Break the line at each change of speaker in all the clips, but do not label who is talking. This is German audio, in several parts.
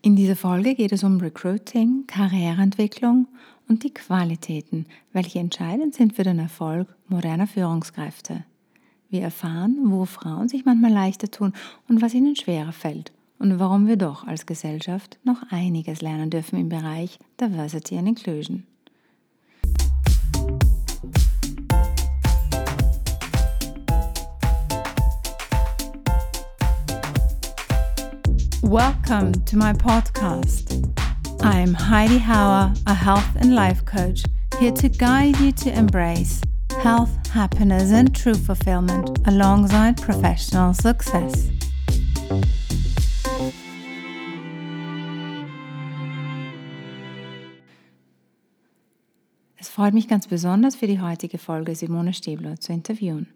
In dieser Folge geht es um Recruiting, Karriereentwicklung und die Qualitäten, welche entscheidend sind für den Erfolg moderner Führungskräfte. Wir erfahren, wo Frauen sich manchmal leichter tun und was ihnen schwerer fällt und warum wir doch als Gesellschaft noch einiges lernen dürfen im Bereich Diversity and Inclusion. Welcome to my podcast. I'm Heidi Hauer, a health and life coach, here to guide you to embrace health, happiness, and true fulfillment alongside professional success. Es freut mich ganz besonders für die heutige Folge Simone Stäbler zu interviewen.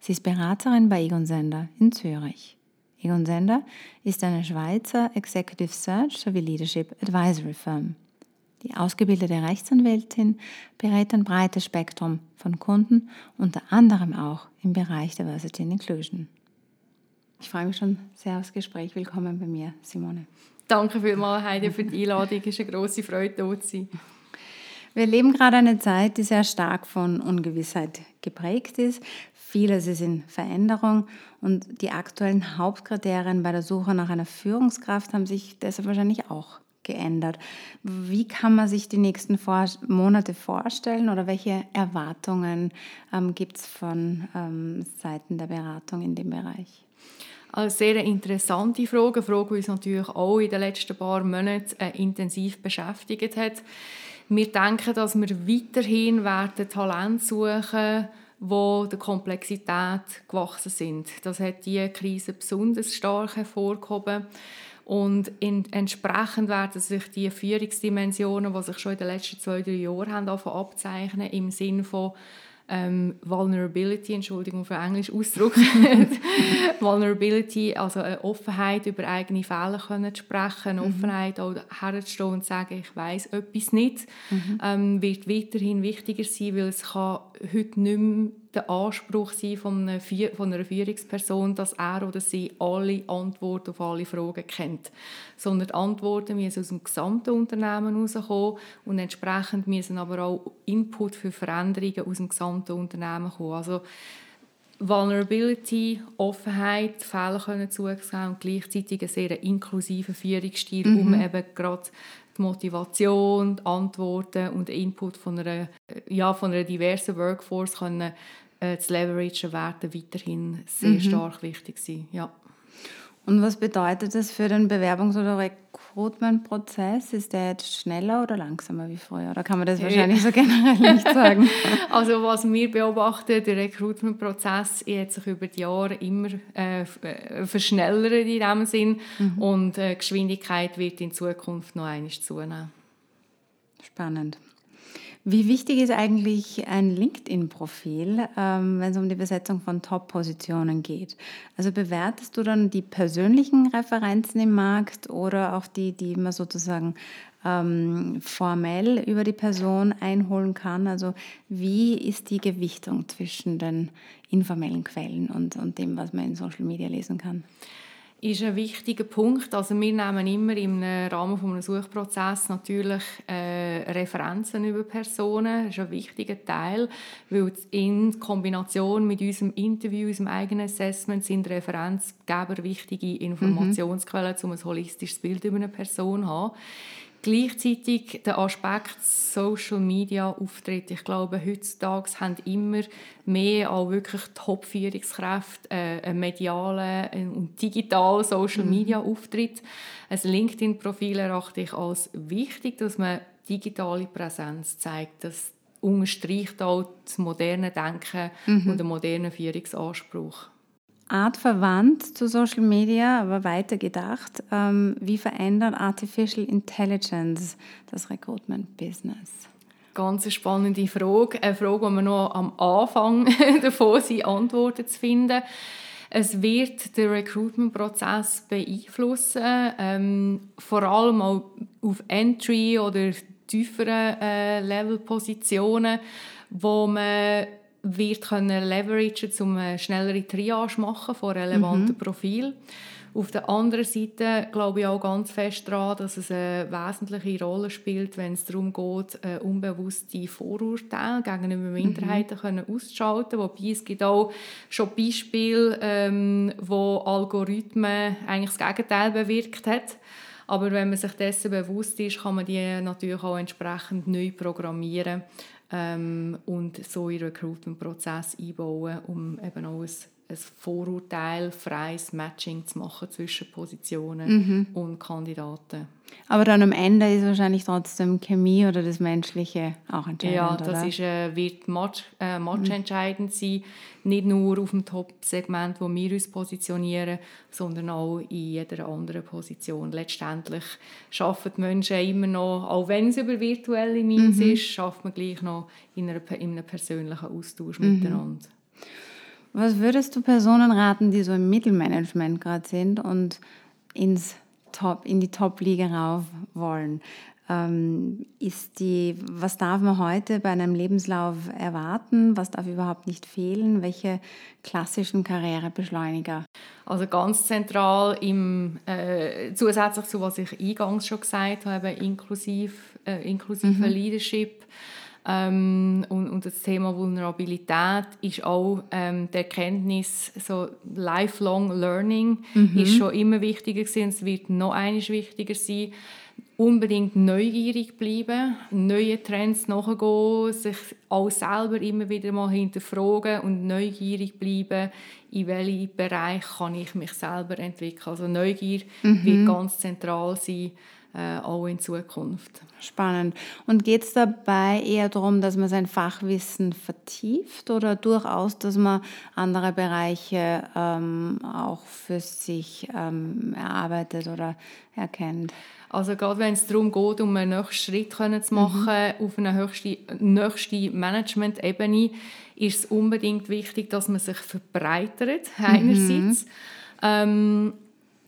Sie ist Beraterin bei Egon Sender in Zürich. Egon Sender ist eine Schweizer Executive Search sowie Leadership Advisory Firm. Die ausgebildete Rechtsanwältin berät ein breites Spektrum von Kunden, unter anderem auch im Bereich Diversity and Inclusion. Ich freue mich schon sehr aufs Gespräch. Willkommen bei mir, Simone.
Danke vielmals, Heidi, für die Einladung. Es ist eine grosse Freude, hier zu sein.
Wir leben gerade eine Zeit, die sehr stark von Ungewissheit geprägt ist. Vieles ist in Veränderung und die aktuellen Hauptkriterien bei der Suche nach einer Führungskraft haben sich deshalb wahrscheinlich auch geändert. Wie kann man sich die nächsten Vor Monate vorstellen oder welche Erwartungen ähm, gibt es von ähm, Seiten der Beratung in dem Bereich?
Eine sehr interessante Frage, eine Frage, die uns natürlich auch in den letzten paar Monaten äh, intensiv beschäftigt hat. Wir denken, dass wir weiterhin Talent suchen werden, die der Komplexität gewachsen sind. Das hat diese Krise besonders stark hervorgehoben. Und in, entsprechend werden sich die Führungsdimensionen, die sich schon in den letzten zwei, drei Jahren haben, abzeichnen, im Sinne von ähm, Vulnerability, Entschuldigung für Englisch Ausdruck, Vulnerability, also eine Offenheit über eigene Fehler können zu sprechen, eine mhm. Offenheit auch herzustehen und zu sagen, ich weiß etwas nicht, mhm. ähm, wird weiterhin wichtiger sein, weil es kann heute nicht mehr der Anspruch sein von einer, von einer Führungsperson, dass er oder sie alle Antworten auf alle Fragen kennt. Sondern die Antworten müssen aus dem gesamten Unternehmen herauskommen und entsprechend müssen aber auch Input für Veränderungen aus dem gesamten Unternehmen kommen. Also Vulnerability, Offenheit, Fehler können zugeben und gleichzeitig einen sehr inklusiven Führungsstil, mhm. um eben gerade die Motivation, die Antworten und den Input von einer, ja, von einer diversen Workforce können äh, das Leveragen werden weiterhin sehr mhm. stark wichtig sein. Ja.
Und was bedeutet das für den Bewerbungs- oder Recruitment-Prozess? Ist der jetzt schneller oder langsamer wie früher? Oder kann man das wahrscheinlich so generell nicht sagen?
also was wir beobachten, der Recruitment-Prozess hat sich über die Jahre immer äh, äh verschnellert in diesem Sinn mhm. und äh, Geschwindigkeit wird in Zukunft noch einmal zunehmen.
Spannend. Wie wichtig ist eigentlich ein LinkedIn-Profil, ähm, wenn es um die Besetzung von Top-Positionen geht? Also bewertest du dann die persönlichen Referenzen im Markt oder auch die, die man sozusagen ähm, formell über die Person einholen kann? Also wie ist die Gewichtung zwischen den informellen Quellen und, und dem, was man in Social Media lesen kann?
Ist ein wichtiger Punkt. Also wir nehmen immer im Rahmen eines Suchprozesses natürlich äh, Referenzen über Personen. Das ist ein wichtiger Teil, weil in Kombination mit unserem Interview, unserem eigenen Assessment sind Referenzgeber wichtige Informationsquellen, mhm. um ein holistisches Bild über eine Person zu haben. Gleichzeitig der Aspekt Social Media Auftritt. Ich glaube, heutzutage haben immer mehr auch wirklich Top-Führungskräfte äh, einen medialen und digitalen Social mhm. Media Auftritt. Ein LinkedIn-Profil erachte ich als wichtig, dass man digitale Präsenz zeigt. Das unterstreicht auch das moderne Denken mhm. und den modernen Führungsanspruch.
Art verwandt zu Social Media, aber weiter gedacht. Ähm, wie verändert Artificial Intelligence das Recruitment-Business?
Ganz spannende Frage. Eine Frage, die wir noch am Anfang davon sind, Antworten zu finden. Es wird den Recruitment-Prozess beeinflussen, ähm, vor allem auch auf Entry- oder tieferen äh, Level-Positionen, wo man wird können leveragen, um eine schnellere Triage machen von relevanten mhm. Profilen. Auf der anderen Seite glaube ich auch ganz fest daran, dass es eine wesentliche Rolle spielt, wenn es darum geht, unbewusste Vorurteile gegenüber mhm. Minderheiten mhm. können auszuschalten. Wobei es gibt auch schon Beispiele, ähm, wo Algorithmen eigentlich das Gegenteil bewirkt hat. Aber wenn man sich dessen bewusst ist, kann man die natürlich auch entsprechend neu programmieren ähm, und so in den Recruitment-Prozess einbauen, um eben auch ein ein vorurteilfreies Matching zu machen zwischen Positionen mhm. und Kandidaten.
Aber dann am Ende ist wahrscheinlich trotzdem Chemie oder das Menschliche auch entscheidend,
Ja, das ist, äh, wird Match, äh, Match mhm. entscheidend sein, nicht nur auf dem Top-Segment, wo wir uns positionieren, sondern auch in jeder anderen Position. Letztendlich schaffen die Menschen immer noch, auch wenn es über virtuelle Means mhm. ist, schafft man gleich noch in, einer, in einem persönlichen Austausch mhm. miteinander.
Was würdest du Personen raten, die so im Mittelmanagement gerade sind und ins Top, in die Top-Liga rauf wollen? Ähm, ist die, was darf man heute bei einem Lebenslauf erwarten? Was darf überhaupt nicht fehlen? Welche klassischen Karrierebeschleuniger?
Also ganz zentral im, äh, zusätzlich zu was ich eingangs schon gesagt habe, inklusiv, äh, inklusive mhm. Leadership ähm, und, und, das Thema Vulnerabilität ist auch ähm, die Erkenntnis, so Lifelong Learning mhm. ist schon immer wichtiger gewesen, es wird noch eines wichtiger sein. Unbedingt neugierig bleiben, neue Trends nachgehen, sich auch selber immer wieder mal hinterfragen und neugierig bleiben, in welchem Bereich kann ich mich selber entwickeln. Also Neugier mhm. wird ganz zentral sein äh, auch in Zukunft.
Spannend. Und geht es dabei eher darum, dass man sein Fachwissen vertieft oder durchaus, dass man andere Bereiche ähm, auch für sich ähm, erarbeitet oder erkennt?
Also gerade wenn es darum geht, um einen nächsten Schritt zu machen mhm. auf einer höchsten, nächsten Management-Ebene, ist es unbedingt wichtig, dass man sich verbreitert, einerseits. Mhm. Ähm,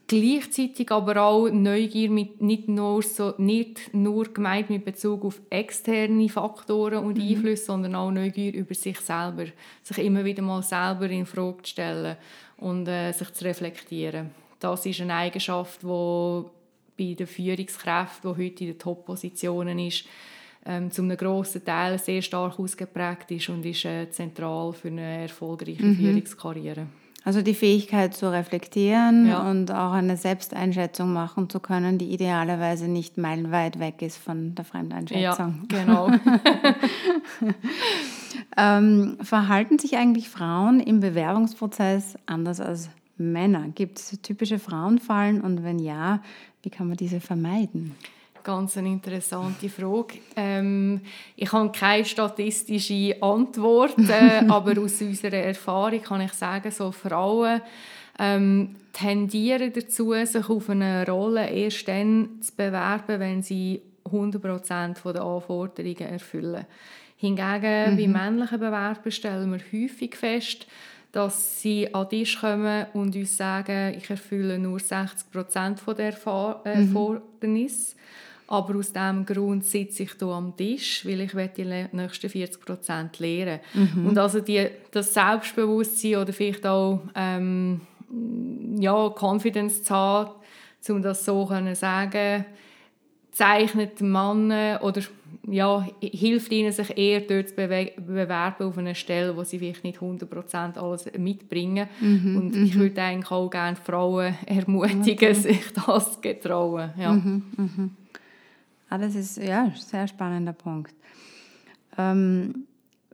Gleichzeitig aber auch Neugier mit nicht nur, so, nicht nur gemeint mit Bezug auf externe Faktoren und mhm. Einflüsse, sondern auch Neugier über sich selber. Sich immer wieder mal selber in Frage zu stellen und äh, sich zu reflektieren. Das ist eine Eigenschaft, die bei den Führungskräften, die heute in den Top-Positionen ist, ähm, zu einem grossen Teil sehr stark ausgeprägt ist und ist äh, zentral für eine erfolgreiche mhm. Führungskarriere.
Also die Fähigkeit zu reflektieren ja. und auch eine Selbsteinschätzung machen zu können, die idealerweise nicht meilenweit weg ist von der Fremdeinschätzung.
Ja, genau.
ähm, verhalten sich eigentlich Frauen im Bewerbungsprozess anders als Männer? Gibt es typische Frauenfallen und wenn ja, wie kann man diese vermeiden?
Ganz eine interessante Frage. Ähm, ich habe keine statistische Antwort, äh, aber aus unserer Erfahrung kann ich sagen, so Frauen ähm, tendieren dazu, sich auf eine Rolle erst dann zu bewerben, wenn sie 100% der Anforderungen erfüllen. Hingegen mhm. bei männlichen Bewerbern stellen wir häufig fest, dass sie an den Tisch kommen und uns sagen, ich erfülle nur 60% der Erfordernis. Mhm. Aber aus diesem Grund sitze ich hier am Tisch, weil ich die nächsten 40 Prozent lernen mhm. Und also die, das Selbstbewusstsein oder vielleicht auch ähm, ja, Confidence zu haben, um das so zu sagen, zeichnet Mann oder ja, hilft ihnen, sich eher dort zu bewerben auf einer Stelle, wo sie vielleicht nicht 100% alles mitbringen. Mhm, und ich mhm. würde eigentlich auch gerne Frauen ermutigen, okay. sich das zu getrauen. Ja. Mhm,
mhm. Das ist ja sehr spannender Punkt. Ähm,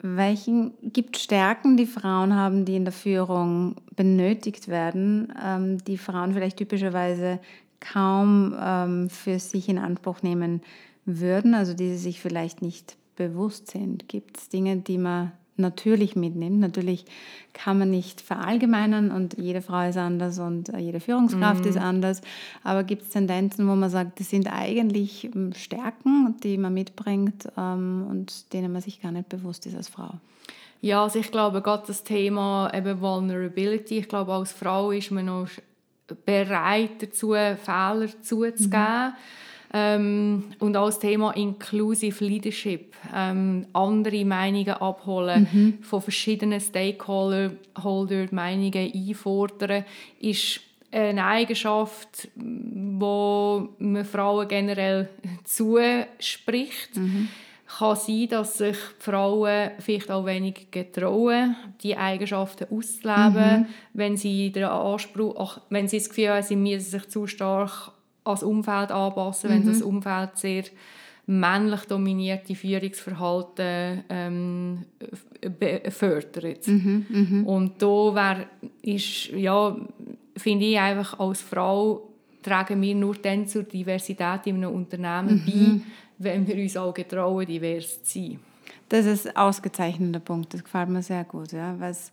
welchen gibt Stärken, die Frauen haben, die in der Führung benötigt werden, ähm, die Frauen vielleicht typischerweise kaum ähm, für sich in Anspruch nehmen würden, also die sie sich vielleicht nicht bewusst sind? Gibt es Dinge, die man natürlich mitnimmt. Natürlich kann man nicht verallgemeinern und jede Frau ist anders und äh, jede Führungskraft mhm. ist anders. Aber gibt es Tendenzen, wo man sagt, das sind eigentlich ähm, Stärken, die man mitbringt ähm, und denen man sich gar nicht bewusst ist als Frau?
Ja, also ich glaube gerade das Thema eben Vulnerability, ich glaube als Frau ist man noch bereit dazu, Fehler zuzugeben. Mhm ähm, und auch das Thema Inclusive Leadership, ähm, andere Meinungen abholen, mhm. von verschiedenen Stakeholdern Meinungen einfordern, ist eine Eigenschaft, wo man Frauen generell zuspricht. Mhm. Kann sein, dass sich Frauen vielleicht auch wenig getrauen, die Eigenschaften auszuleben, mhm. wenn sie den Anspruch, ach, wenn sie das Gefühl haben, sie müssen sich zu stark ans Umfeld anpassen, mhm. wenn das Umfeld sehr männlich dominierte Führungsverhalten ähm, fördert. Mhm, mh. Und da wär, ist, ja, finde ich einfach als Frau tragen wir nur dann zur Diversität in einem Unternehmen mhm. bei, wenn wir uns auch getrauen, divers zu sein.
Das ist ein ausgezeichneter Punkt, das gefällt mir sehr gut, ja, es,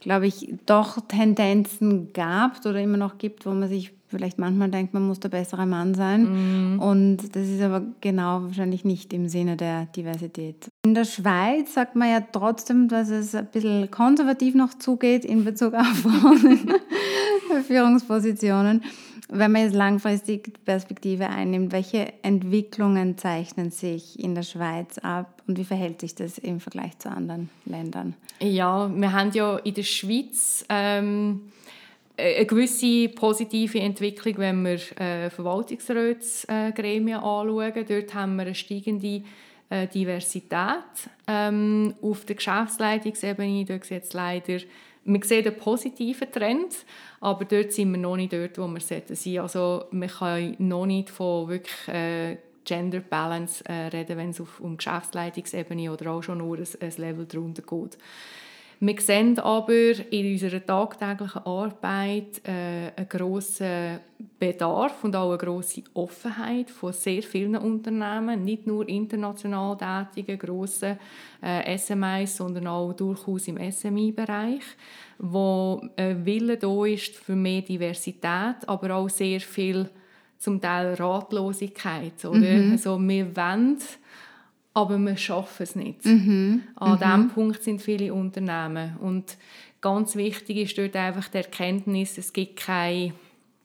glaube ich, doch Tendenzen gab oder immer noch gibt, wo man sich vielleicht manchmal denkt, man muss der bessere Mann sein. Mhm. Und das ist aber genau wahrscheinlich nicht im Sinne der Diversität. In der Schweiz sagt man ja trotzdem, dass es ein bisschen konservativ noch zugeht in Bezug auf Frauen in Führungspositionen. Wenn man jetzt langfristig Perspektive einnimmt, welche Entwicklungen zeichnen sich in der Schweiz ab und wie verhält sich das im Vergleich zu anderen Ländern?
Ja, wir haben ja in der Schweiz ähm, eine gewisse positive Entwicklung, wenn wir äh, Verwaltungsratsgremien äh, anschauen. Dort haben wir eine steigende äh, Diversität. Ähm, auf der Geschäftsleitungsebene sieht es leider wir sehen einen positiven Trend, aber dort sind wir noch nicht dort, wo wir sein sollten. Also wir können noch nicht von wirklich äh, Gender Balance äh, reden, wenn es auf, um Geschäftsleitungsebene oder auch schon nur ein, ein Level darunter geht. Wir sehen aber in unserer tagtäglichen Arbeit äh, einen grossen Bedarf und auch eine grosse Offenheit von sehr vielen Unternehmen, nicht nur international tätigen, grossen äh, SMIs, sondern auch durchaus im SMI-Bereich, wo ein Wille da ist für mehr Diversität, aber auch sehr viel zum Teil Ratlosigkeit. Oder? Mhm. Also wir wollen aber wir schaffen es nicht. Mhm. An mhm. diesem Punkt sind viele Unternehmen. Und ganz wichtig ist dort einfach die Erkenntnis, es gibt keinen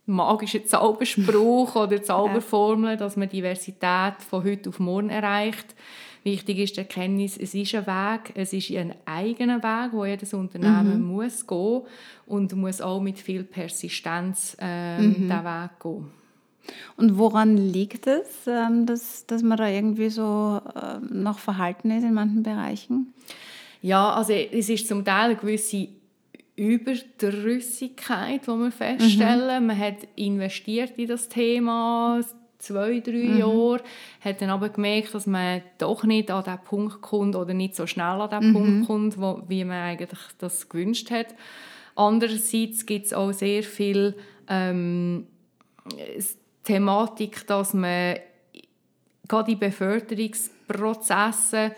magischen Zauberspruch oder Zauberformel, dass man Diversität von heute auf morgen erreicht. Wichtig ist die Erkenntnis, es ist ein Weg, es ist ein eigener Weg, wo jedes Unternehmen mhm. muss gehen und muss auch mit viel Persistenz ähm, mhm. diesen Weg gehen.
Und woran liegt es, ähm, dass, dass man da irgendwie so ähm, noch verhalten ist in manchen Bereichen?
Ja, also es ist zum Teil eine gewisse Überdrüssigkeit, die wir feststellen. Mhm. Man hat investiert in das Thema zwei, drei mhm. Jahre, hat dann aber gemerkt, dass man doch nicht an den Punkt kommt oder nicht so schnell an den mhm. Punkt kommt, wo, wie man eigentlich das gewünscht hat. Andererseits gibt es auch sehr viel ähm, Thematik, dass man gerade in Beförderungsprozessen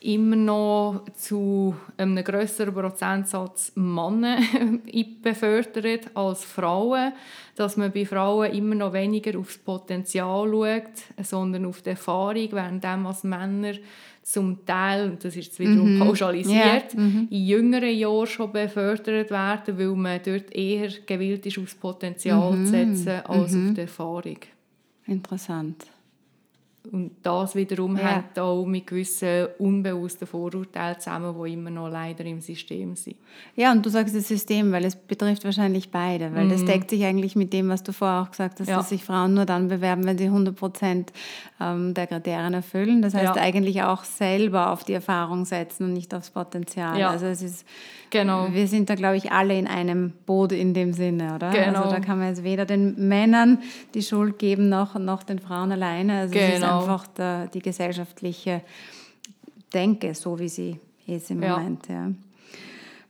immer noch zu einem größeren Prozentsatz Männer befördert als Frauen, dass man bei Frauen immer noch weniger aufs Potenzial schaut, sondern auf die Erfahrung, während Männer zum Teil, das ist jetzt wiederum mhm. pauschalisiert, yeah. mhm. in jüngeren Jahren schon befördert werden, weil man dort eher gewillt ist, aufs Potenzial mhm. zu setzen, als auf mhm. die Erfahrung.
Interessant.
Und das wiederum ja. hängt auch mit gewissen unbewussten Vorurteilen zusammen, die immer noch leider im System sind.
Ja, und du sagst das System, weil es betrifft wahrscheinlich beide, weil mhm. das deckt sich eigentlich mit dem, was du vorher auch gesagt hast, ja. dass sich Frauen nur dann bewerben, wenn sie 100 Prozent ähm, der Kriterien erfüllen. Das heißt ja. eigentlich auch selber auf die Erfahrung setzen und nicht aufs Potenzial. Ja. Also es ist, genau. wir sind da, glaube ich, alle in einem Boot in dem Sinne, oder? Genau. Also da kann man jetzt weder den Männern die Schuld geben, noch, noch den Frauen alleine. Also genau einfach der, die gesellschaftliche Denke, so wie sie ist im ja. Moment. Ja.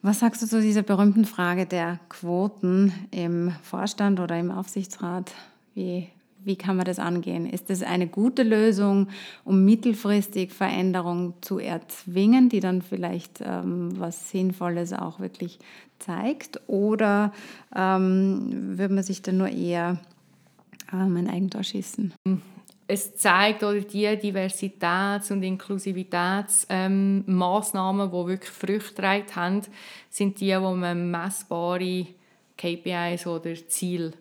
Was sagst du zu dieser berühmten Frage der Quoten im Vorstand oder im Aufsichtsrat? Wie, wie kann man das angehen? Ist das eine gute Lösung, um mittelfristig Veränderungen zu erzwingen, die dann vielleicht ähm, was Sinnvolles auch wirklich zeigt? Oder ähm, würde man sich dann nur eher ähm, ein Eigentor schießen?
es zeigt oder die Diversitäts- und Inklusivitätsmaßnahmen, ähm, die wirklich Früchte haben, sind die, wo man messbare KPIs oder Ziele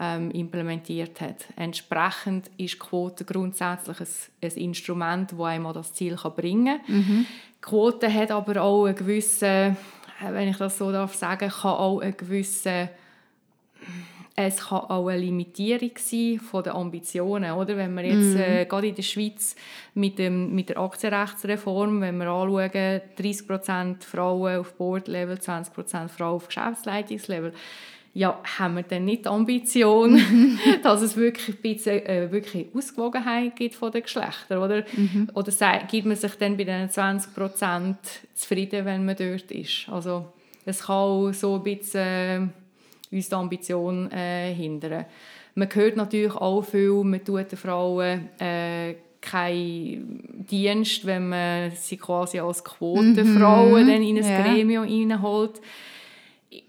ähm, implementiert hat. Entsprechend ist Quote grundsätzlich ein, ein Instrument, das einem das Ziel kann bringen kann. Mhm. Quote hat aber auch einen gewissen, wenn ich das so darf sagen, kann auch einen gewissen es kann auch eine Limitierung sein von den Ambitionen, oder? Wenn wir jetzt mm. äh, gerade in der Schweiz mit, dem, mit der Aktienrechtsreform, wenn wir anschauen, 30% Frauen auf Board-Level, 20% Frauen auf Geschäftsleitungslevel, ja, haben wir dann nicht die Ambition, dass es wirklich ein bisschen äh, wirklich Ausgewogenheit gibt von den Geschlechtern, oder? Mhm. Oder gibt man sich dann bei diesen 20% zufrieden, wenn man dort ist? Also es kann auch so ein bisschen... Äh, uns die Ambition äh, hindern. Man hört natürlich auch viel, man tut den Frauen äh, keinen Dienst, wenn man sie quasi als Quotenfrauen mhm. dann in ein ja. Gremium reinholt.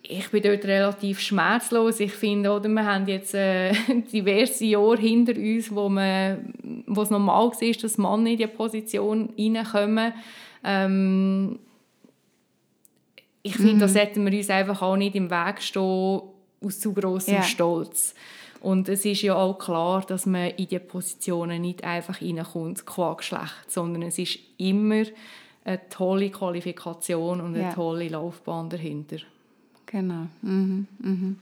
Ich bin dort relativ schmerzlos. Ich finde, oder, wir haben jetzt äh, diverse Jahre hinter uns, wo, man, wo es normal war, dass Männer in diese Position reinkommen. Ähm, ich finde, mhm. da sollten wir uns einfach auch nicht im Weg stehen, aus zu großem ja. Stolz. Und es ist ja auch klar, dass man in diese Positionen nicht einfach reinkommt, qua Geschlecht, sondern es ist immer eine tolle Qualifikation und eine ja. tolle Laufbahn dahinter.
Genau. Mhm. Mhm.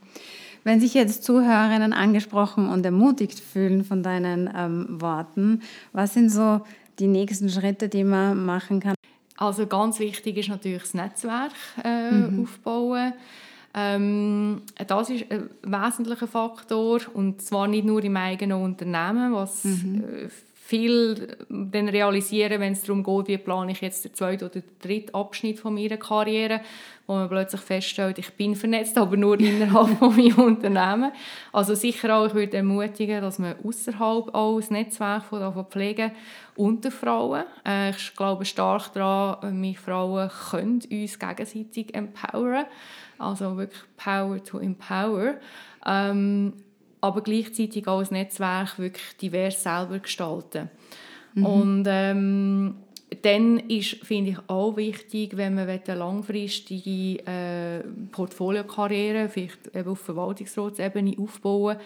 Wenn sich jetzt Zuhörerinnen angesprochen und ermutigt fühlen von deinen ähm, Worten, was sind so die nächsten Schritte, die man machen kann?
Also ganz wichtig ist natürlich das Netzwerk äh, mhm. aufbauen. Ähm, das ist ein wesentlicher Faktor und zwar nicht nur im eigenen Unternehmen, was mhm. Äh, viel dann realisieren, wenn es darum geht, wie plane ich jetzt den zweiten oder den dritten Abschnitt von meiner Karriere, wo man plötzlich feststellt, ich bin vernetzt, aber nur innerhalb von meinem Unternehmen. Also sicher auch, ich würde ermutigen, dass man außerhalb auch das Netzwerk von pflegen unter Frauen. Äh, ich glaube stark daran, wir Frauen können uns gegenseitig empowern also wirklich Power to Empower. Ähm, aber gleichzeitig auch als Netzwerk wirklich divers selber gestalten. Mhm. Und ähm, dann ist, finde ich, auch wichtig, wenn man eine langfristige äh, Portfoliokarriere, vielleicht eben auf Verwaltungsratsebene aufbauen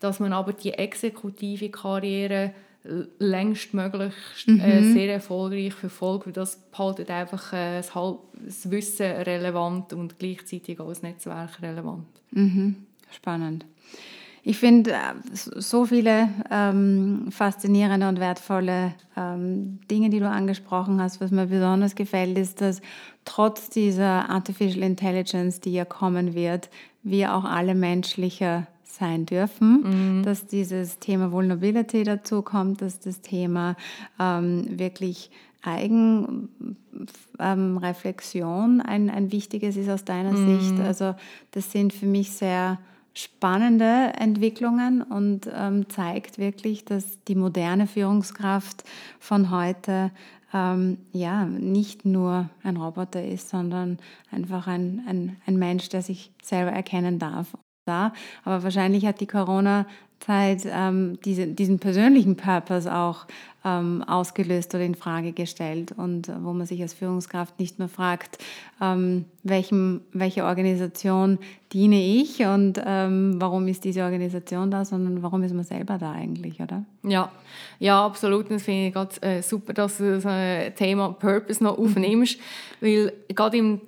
dass man aber die exekutive Karriere längstmöglich äh, mhm. sehr erfolgreich verfolgt, weil das behaltet einfach äh, das, das, Wissen relevant und gleichzeitig auch das Netzwerk relevant.
Mhm. Spannend. Ich finde äh, so viele ähm, faszinierende und wertvolle ähm, Dinge, die du angesprochen hast. Was mir besonders gefällt, ist, dass trotz dieser Artificial Intelligence, die ja kommen wird, wir auch alle menschlicher sein dürfen, mhm. dass dieses Thema Vulnerability dazu kommt, dass das Thema ähm, wirklich Eigenreflexion ähm, ein, ein wichtiges ist aus deiner mhm. Sicht. Also das sind für mich sehr spannende Entwicklungen und ähm, zeigt wirklich, dass die moderne Führungskraft von heute ähm, ja nicht nur ein Roboter ist, sondern einfach ein, ein, ein Mensch, der sich selber erkennen darf da. Aber wahrscheinlich hat die Corona-Zeit ähm, diese, diesen persönlichen Purpose auch ähm, ausgelöst oder in Frage gestellt und äh, wo man sich als Führungskraft nicht mehr fragt, ähm, welchem, welche Organisation diene ich und ähm, warum ist diese Organisation da, sondern warum ist man selber da eigentlich, oder?
Ja, ja absolut. Das finde ich ganz äh, super, dass du das äh, Thema Purpose noch aufnimmst, weil gerade im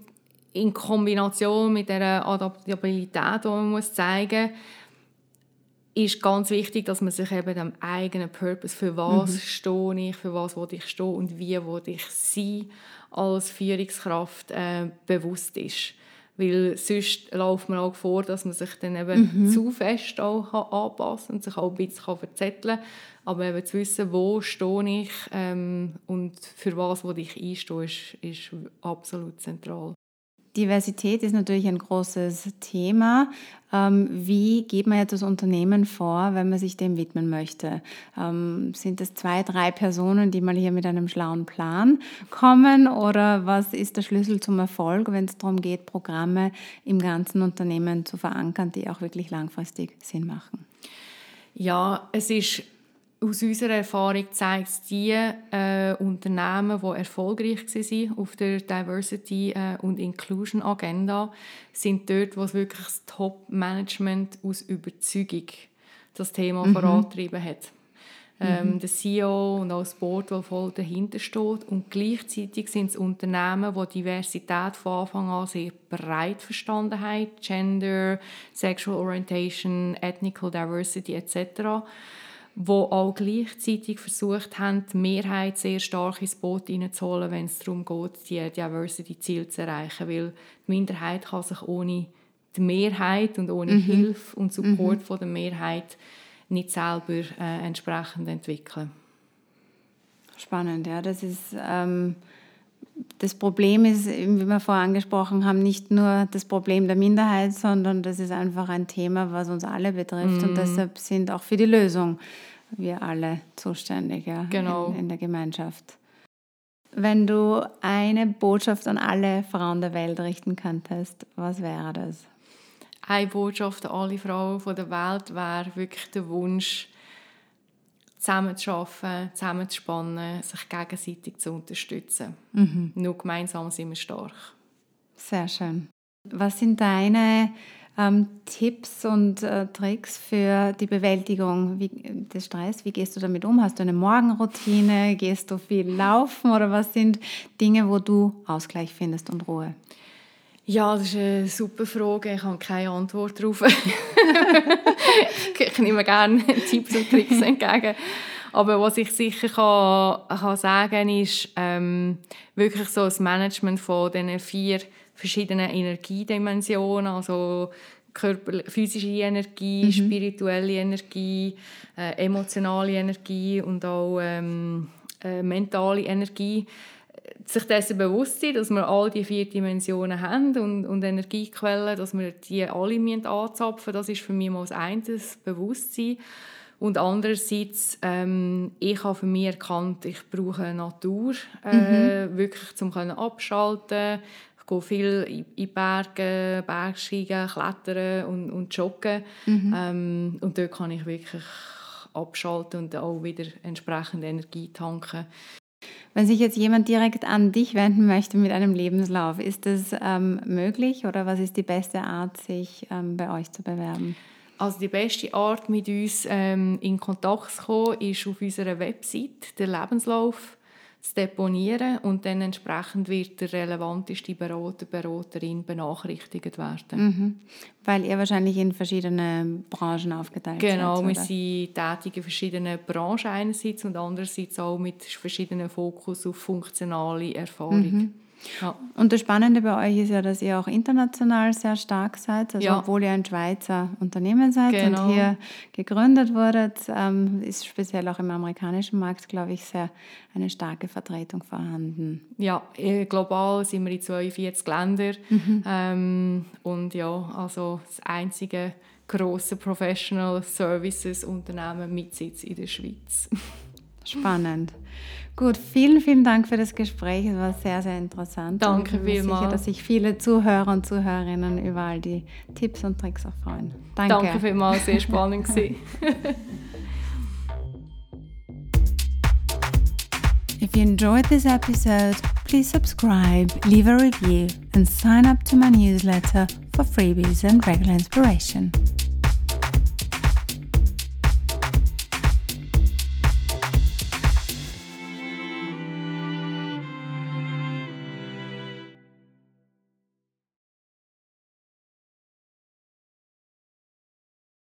in Kombination mit der Adaptabilität, die man muss zeigen muss, ist ganz wichtig, dass man sich eben dem eigenen Purpose, für was mhm. stehe ich, für was will ich stehen und wie will ich sein als Führungskraft äh, bewusst ist. Weil sonst läuft man auch vor, dass man sich dann eben mhm. zu fest auch anpassen kann und sich auch ein bisschen verzetteln kann. Aber eben zu wissen, wo stehe ich ähm, und für was will ich einstehen, ist, ist absolut zentral.
Diversität ist natürlich ein großes Thema. Ähm, wie geht man jetzt das Unternehmen vor, wenn man sich dem widmen möchte? Ähm, sind es zwei, drei Personen, die mal hier mit einem schlauen Plan kommen? Oder was ist der Schlüssel zum Erfolg, wenn es darum geht, Programme im ganzen Unternehmen zu verankern, die auch wirklich langfristig Sinn machen?
Ja, es ist aus unserer Erfahrung zeigt es die äh, Unternehmen, die erfolgreich waren auf der Diversity äh, und Inclusion Agenda, sind dort, wo wirklich das Top-Management aus Überzeugung das Thema mhm. vorantrieben hat. ähm, mhm. der CEO und auch das Board, das voll dahinter steht. Und gleichzeitig sind es Unternehmen, die Diversität von Anfang an sehr breit verstanden haben. Gender, Sexual Orientation, Ethnical Diversity etc wo auch gleichzeitig versucht haben, die Mehrheit sehr stark ins Boot hineinzuholen, wenn es darum geht, die Diversity-Ziele zu erreichen. Weil die Minderheit kann sich ohne die Mehrheit und ohne mhm. Hilfe und Support mhm. von der Mehrheit nicht selber äh, entsprechend entwickeln.
Spannend, ja. Das ist ähm, das Problem ist, wie wir vorher angesprochen haben, nicht nur das Problem der Minderheit, sondern das ist einfach ein Thema, was uns alle betrifft. Mm. Und mhm. deshalb sind auch für die Lösung wir alle zuständig ja, genau. in, in der Gemeinschaft. Wenn du eine Botschaft an alle Frauen der Welt richten könntest, was wäre das?
Eine Botschaft an alle Frauen der Welt wäre wirklich der Wunsch, zusammen zu arbeiten, zusammen zu spannen, sich gegenseitig zu unterstützen. Mhm. Nur gemeinsam sind wir stark.
Sehr schön. Was sind deine ähm, Tipps und äh, Tricks für die Bewältigung wie, des Stress? Wie gehst du damit um? Hast du eine Morgenroutine? Gehst du viel laufen? Oder was sind Dinge, wo du Ausgleich findest und Ruhe?
Ja, das ist eine super Frage. Ich habe keine Antwort darauf. ich nehme gerne Tipps und Tricks entgegen. Aber was ich sicher kann, kann sagen ist ähm, wirklich so das Management von diesen vier verschiedenen Energiedimensionen, also Körper, physische Energie, mhm. spirituelle Energie, äh, emotionale Energie und auch ähm, äh, mentale Energie sich dessen bewusst sein, dass wir all die vier Dimensionen haben und, und Energiequellen, dass wir die alle anzapfen das ist für mich mal das eine, das Bewusstsein. Und andererseits, ähm, ich habe für mich erkannt, ich brauche Natur, äh, mhm. wirklich zum können abschalten. Ich gehe viel in die Berge, Bergsteigen, klettern und, und joggen. Mhm. Ähm, und dort kann ich wirklich abschalten und auch wieder entsprechend Energie tanken.
Wenn sich jetzt jemand direkt an dich wenden möchte mit einem Lebenslauf, ist das ähm, möglich oder was ist die beste Art, sich ähm, bei euch zu bewerben?
Also die beste Art, mit uns ähm, in Kontakt zu kommen, ist auf unserer Website der Lebenslauf zu deponieren und dann entsprechend wird der relevanteste Berater, Beraterin benachrichtigt werden. Mhm.
Weil ihr wahrscheinlich in verschiedene Branchen aufgeteilt
genau,
seid.
Genau, wir sind tätig in verschiedenen Branchen einerseits und andererseits auch mit verschiedenen Fokus auf funktionale Erfahrung. Mhm.
Ja. Und das Spannende bei euch ist ja, dass ihr auch international sehr stark seid. Also ja. obwohl ihr ein Schweizer Unternehmen seid genau. und hier gegründet wurdet, ähm, ist speziell auch im amerikanischen Markt, glaube ich, sehr eine starke Vertretung vorhanden.
Ja, äh, global sind wir in 42 Ländern. Mhm. Ähm, und ja, also das einzige große Professional Services Unternehmen mit Sitz in der Schweiz.
Spannend. Gut, vielen, vielen Dank für das Gespräch. Es war sehr, sehr interessant.
Danke ich bin vielmals. sicher,
dass sich viele Zuhörer und Zuhörerinnen über all die Tipps und Tricks freuen. Danke.
Danke vielmals, sehr spannend
If you enjoyed this episode, please subscribe, leave a review, and sign up to my newsletter for freebies and regular inspiration.